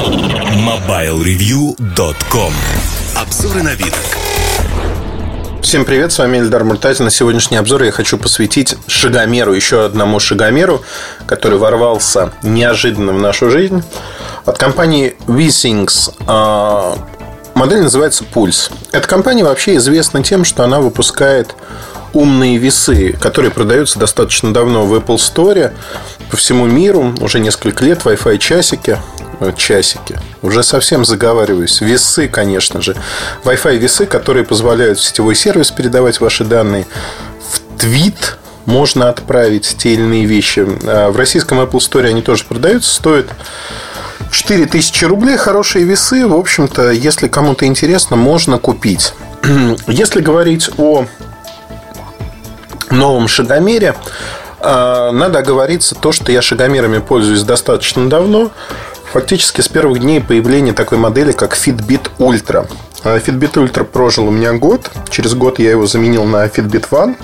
MobileReview.com Обзоры на вид. Всем привет, с вами Эльдар Муртазин. На сегодняшний обзор я хочу посвятить шагомеру, еще одному шагомеру, который ворвался неожиданно в нашу жизнь. От компании Withings а, модель называется Pulse. Эта компания вообще известна тем, что она выпускает умные весы, которые продаются достаточно давно в Apple Store по всему миру, уже несколько лет, Wi-Fi часики, э, часики, уже совсем заговариваюсь, весы, конечно же, Wi-Fi весы, которые позволяют в сетевой сервис передавать ваши данные. В твит, можно отправить те или иные вещи. А в российском Apple Store они тоже продаются, стоят 4000 рублей, хорошие весы. В общем-то, если кому-то интересно, можно купить. Если говорить о новом шагомере, а, надо оговориться то, что я шагомерами пользуюсь достаточно давно. Фактически с первых дней появления такой модели, как Fitbit Ultra. А, Fitbit Ultra прожил у меня год. Через год я его заменил на Fitbit One.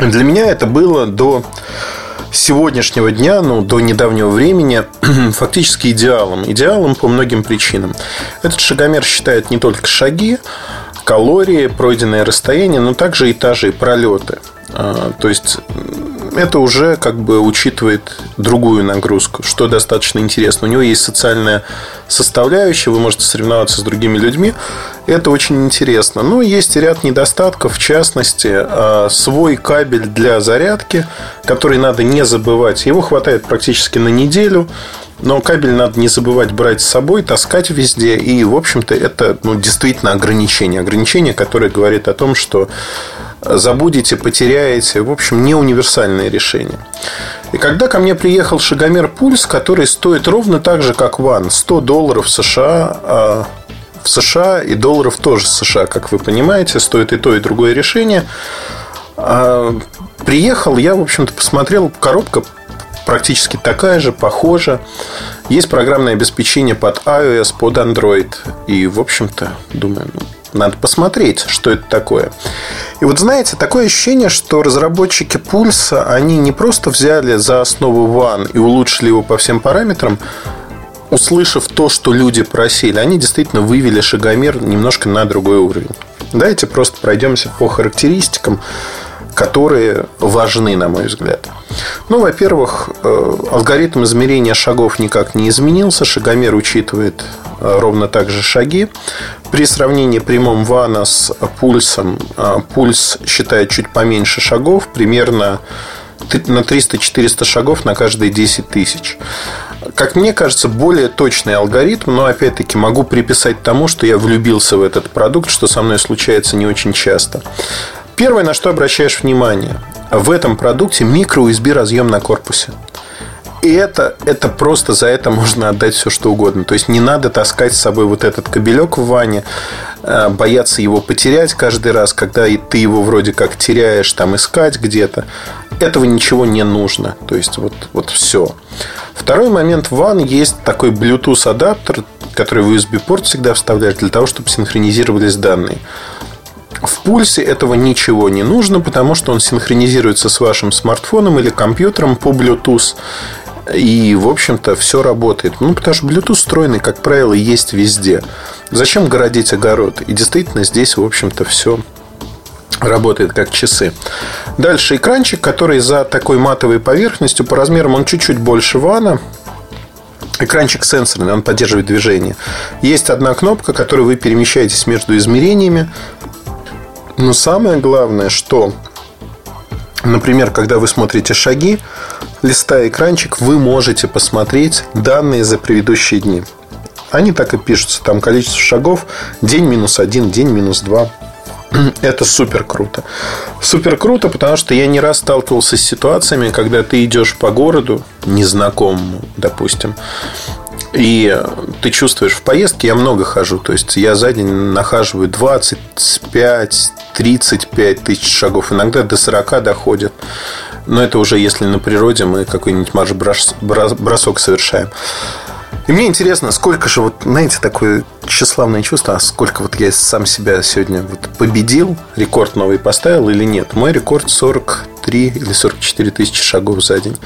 Для меня это было до сегодняшнего дня, ну, до недавнего времени, фактически идеалом. Идеалом по многим причинам. Этот шагомер считает не только шаги, калории, пройденное расстояние, но также этажи, пролеты. А, то есть это уже как бы учитывает другую нагрузку, что достаточно интересно. У него есть социальная составляющая, вы можете соревноваться с другими людьми. Это очень интересно. Но есть и ряд недостатков, в частности, а, свой кабель для зарядки, который надо не забывать. Его хватает практически на неделю. Но кабель надо не забывать брать с собой, таскать везде. И, в общем-то, это ну, действительно ограничение. Ограничение, которое говорит о том, что забудете, потеряете. В общем, не универсальное решение. И когда ко мне приехал шагомер Пульс, который стоит ровно так же, как Ван, 100 долларов США, а в США и долларов тоже США, как вы понимаете, стоит и то, и другое решение. А, приехал, я, в общем-то, посмотрел, коробка практически такая же, похожа. Есть программное обеспечение под iOS, под Android. И, в общем-то, думаю, ну, надо посмотреть, что это такое. И вот знаете, такое ощущение, что разработчики пульса, они не просто взяли за основу One и улучшили его по всем параметрам, услышав то, что люди просили, они действительно вывели шагомер немножко на другой уровень. Давайте просто пройдемся по характеристикам которые важны, на мой взгляд. Ну, во-первых, э, алгоритм измерения шагов никак не изменился. Шагомер учитывает э, ровно так же шаги. При сравнении прямом вана с пульсом, э, пульс считает чуть поменьше шагов, примерно на 300-400 шагов на каждые 10 тысяч. Как мне кажется, более точный алгоритм, но опять-таки могу приписать тому, что я влюбился в этот продукт, что со мной случается не очень часто. Первое, на что обращаешь внимание, в этом продукте микро-USB разъем на корпусе. И это, это просто за это можно отдать все, что угодно. То есть не надо таскать с собой вот этот кабелек в ванне, э, бояться его потерять каждый раз, когда и ты его вроде как теряешь, там искать где-то. Этого ничего не нужно. То есть вот, вот все. Второй момент в ван есть такой Bluetooth адаптер, который в USB-порт всегда вставляешь для того, чтобы синхронизировались данные. В пульсе этого ничего не нужно, потому что он синхронизируется с вашим смартфоном или компьютером по Bluetooth. И, в общем-то, все работает. Ну, потому что Bluetooth встроенный, как правило, есть везде. Зачем городить огород? И действительно, здесь, в общем-то, все работает как часы. Дальше экранчик, который за такой матовой поверхностью по размерам он чуть-чуть больше вана. Экранчик сенсорный, он поддерживает движение. Есть одна кнопка, которой вы перемещаетесь между измерениями. Но самое главное, что, например, когда вы смотрите шаги, листая экранчик, вы можете посмотреть данные за предыдущие дни. Они так и пишутся. Там количество шагов день минус один, день минус два. Это супер круто. Супер круто, потому что я не раз сталкивался с ситуациями, когда ты идешь по городу, незнакомому, допустим, и ты чувствуешь в поездке, я много хожу. То есть я за день нахаживаю 25, 35 тысяч шагов. Иногда до 40 доходит. Но это уже если на природе мы какой-нибудь марш-бросок совершаем. И мне интересно, сколько же, вот, знаете, такое тщеславное чувство, а сколько вот я сам себя сегодня вот победил, рекорд новый поставил или нет. Мой рекорд 43 или 44 тысячи шагов за день.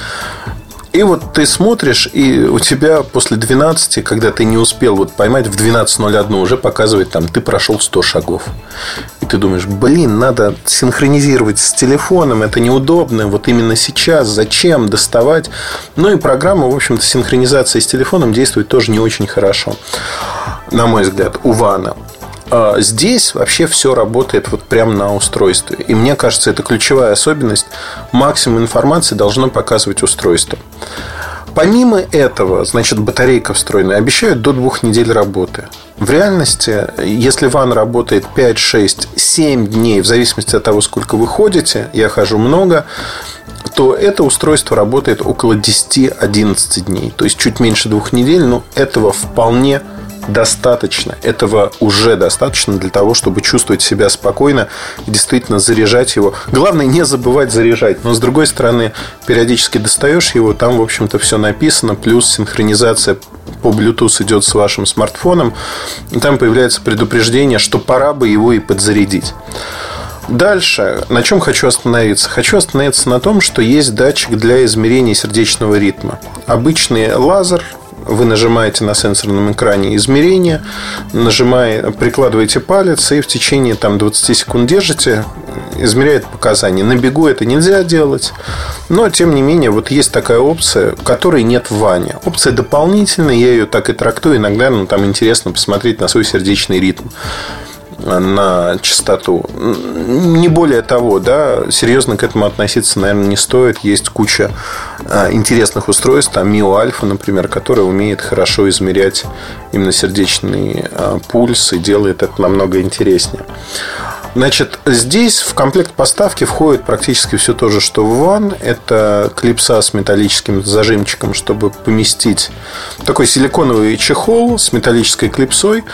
И вот ты смотришь, и у тебя после 12, когда ты не успел вот поймать, в 12.01 уже показывает, там, ты прошел 100 шагов. И ты думаешь, блин, надо синхронизировать с телефоном, это неудобно, вот именно сейчас, зачем доставать. Ну и программа, в общем-то, синхронизация с телефоном действует тоже не очень хорошо, на мой взгляд, у Вана. А здесь вообще все работает вот прямо на устройстве. И мне кажется, это ключевая особенность. Максимум информации должно показывать устройство. Помимо этого, значит, батарейка встроенная обещают до двух недель работы. В реальности, если ван работает 5, 6, 7 дней, в зависимости от того, сколько вы ходите, я хожу много, то это устройство работает около 10-11 дней. То есть чуть меньше двух недель, но этого вполне достаточно. Этого уже достаточно для того, чтобы чувствовать себя спокойно и действительно заряжать его. Главное не забывать заряжать. Но с другой стороны, периодически достаешь его, там, в общем-то, все написано, плюс синхронизация по Bluetooth идет с вашим смартфоном. И там появляется предупреждение, что пора бы его и подзарядить. Дальше, на чем хочу остановиться? Хочу остановиться на том, что есть датчик для измерения сердечного ритма. Обычный лазер вы нажимаете на сенсорном экране измерение, нажимая, прикладываете палец и в течение там, 20 секунд держите, измеряет показания. На бегу это нельзя делать, но тем не менее вот есть такая опция, которой нет в ване. Опция дополнительная, я ее так и трактую. Иногда ну, там интересно посмотреть на свой сердечный ритм на частоту. Не более того, да, серьезно к этому относиться, наверное, не стоит. Есть куча а, интересных устройств, там Mio Alpha, например, которая умеет хорошо измерять именно сердечный а, пульс и делает это намного интереснее. Значит, здесь в комплект поставки входит практически все то же, что в One. Это клипса с металлическим зажимчиком, чтобы поместить такой силиконовый чехол с металлической клипсой.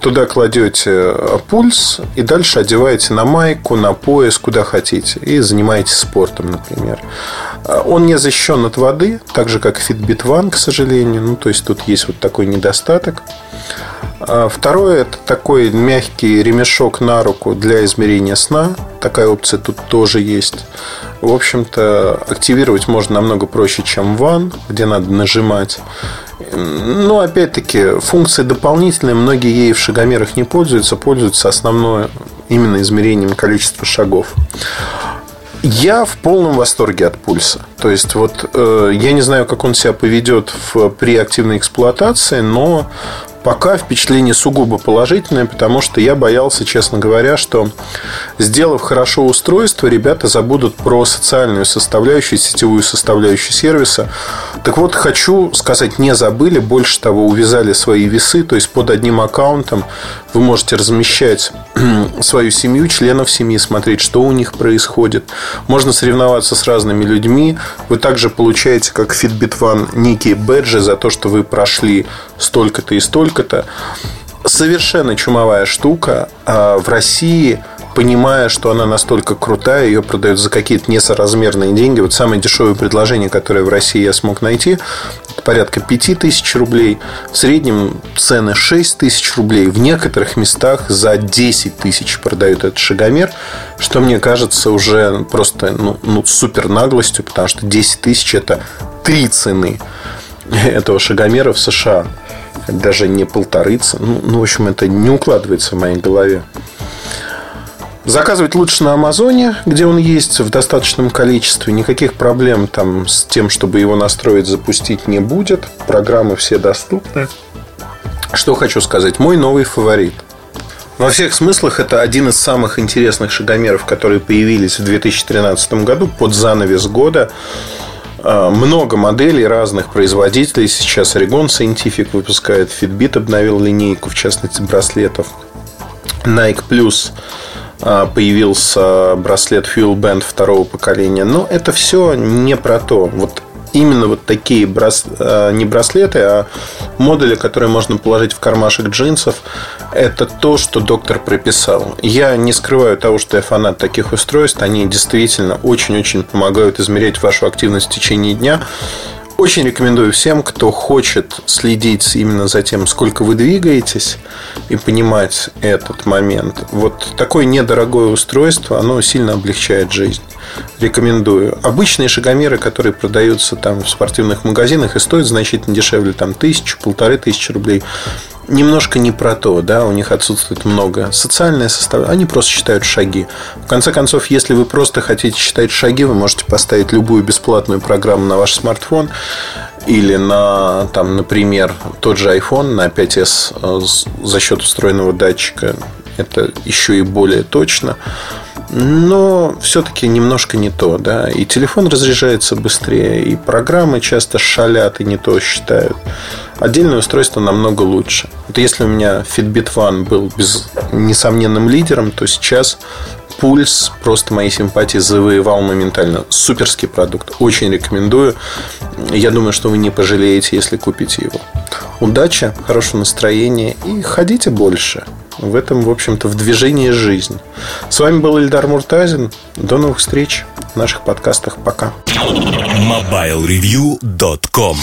Туда кладете э, пульс и дальше одеваете на майку, на пояс, куда хотите. И занимаетесь спортом, например. Э, он не защищен от воды, так же, как Fitbit One, к сожалению. Ну, то есть, тут есть вот такой недостаток. А второе – это такой мягкий ремешок на руку для измерения сна. Такая опция тут тоже есть. В общем-то, активировать можно намного проще, чем One, где надо нажимать. Но, опять-таки, функция дополнительная. Многие ей в шагомерах не пользуются. Пользуются основное именно измерением количества шагов. Я в полном восторге от пульса. То есть, вот э, я не знаю, как он себя поведет в, при активной эксплуатации, но Пока впечатление сугубо положительное, потому что я боялся, честно говоря, что сделав хорошо устройство, ребята забудут про социальную составляющую, сетевую составляющую сервиса. Так вот, хочу сказать, не забыли, больше того, увязали свои весы, то есть под одним аккаунтом вы можете размещать свою семью, членов семьи, смотреть, что у них происходит. Можно соревноваться с разными людьми. Вы также получаете, как Fitbit One, некие бэджи за то, что вы прошли столько-то и столько-то. Совершенно чумовая штука. А в России понимая, что она настолько крутая, ее продают за какие-то несоразмерные деньги. Вот самое дешевое предложение, которое в России я смог найти, порядка 5 тысяч рублей. В среднем цены 6 тысяч рублей. В некоторых местах за 10 тысяч продают этот шагомер, что мне кажется уже просто ну, ну, супер наглостью, потому что 10 тысяч это три цены этого шагомера в США. Даже не полторы цены. Ну, ну, в общем, это не укладывается в моей голове. Заказывать лучше на Амазоне, где он есть в достаточном количестве. Никаких проблем там с тем, чтобы его настроить, запустить не будет. Программы все доступны. Что хочу сказать. Мой новый фаворит. Во всех смыслах это один из самых интересных шагомеров, которые появились в 2013 году под занавес года. А, много моделей разных производителей. Сейчас Oregon Scientific выпускает, Fitbit обновил линейку, в частности, браслетов. Nike Plus появился браслет Fuel Band второго поколения. Но это все не про то. Вот именно вот такие брас... А, не браслеты, а модули, которые можно положить в кармашек джинсов, это то, что доктор прописал. Я не скрываю того, что я фанат таких устройств. Они действительно очень-очень помогают измерять вашу активность в течение дня. Очень рекомендую всем, кто хочет следить именно за тем, сколько вы двигаетесь и понимать этот момент. Вот такое недорогое устройство, оно сильно облегчает жизнь. Рекомендую. Обычные шагомеры, которые продаются там в спортивных магазинах и стоят значительно дешевле, там тысячу, полторы тысячи рублей немножко не про то, да, у них отсутствует много. Социальная составляющая, они просто считают шаги. В конце концов, если вы просто хотите считать шаги, вы можете поставить любую бесплатную программу на ваш смартфон или на, там, например, тот же iPhone на 5s э, за счет устроенного датчика. Это еще и более точно. Но все-таки немножко не то, да. И телефон разряжается быстрее, и программы часто шалят и не то считают. Отдельное устройство намного лучше. Вот если у меня Fitbit One был без, несомненным лидером, то сейчас пульс просто моей симпатии завоевал моментально. Суперский продукт. Очень рекомендую. Я думаю, что вы не пожалеете, если купите его. Удачи, хорошего настроения и ходите больше. В этом, в общем-то, в движении жизнь. С вами был Ильдар Муртазин. До новых встреч в наших подкастах. Пока. MobileReview.com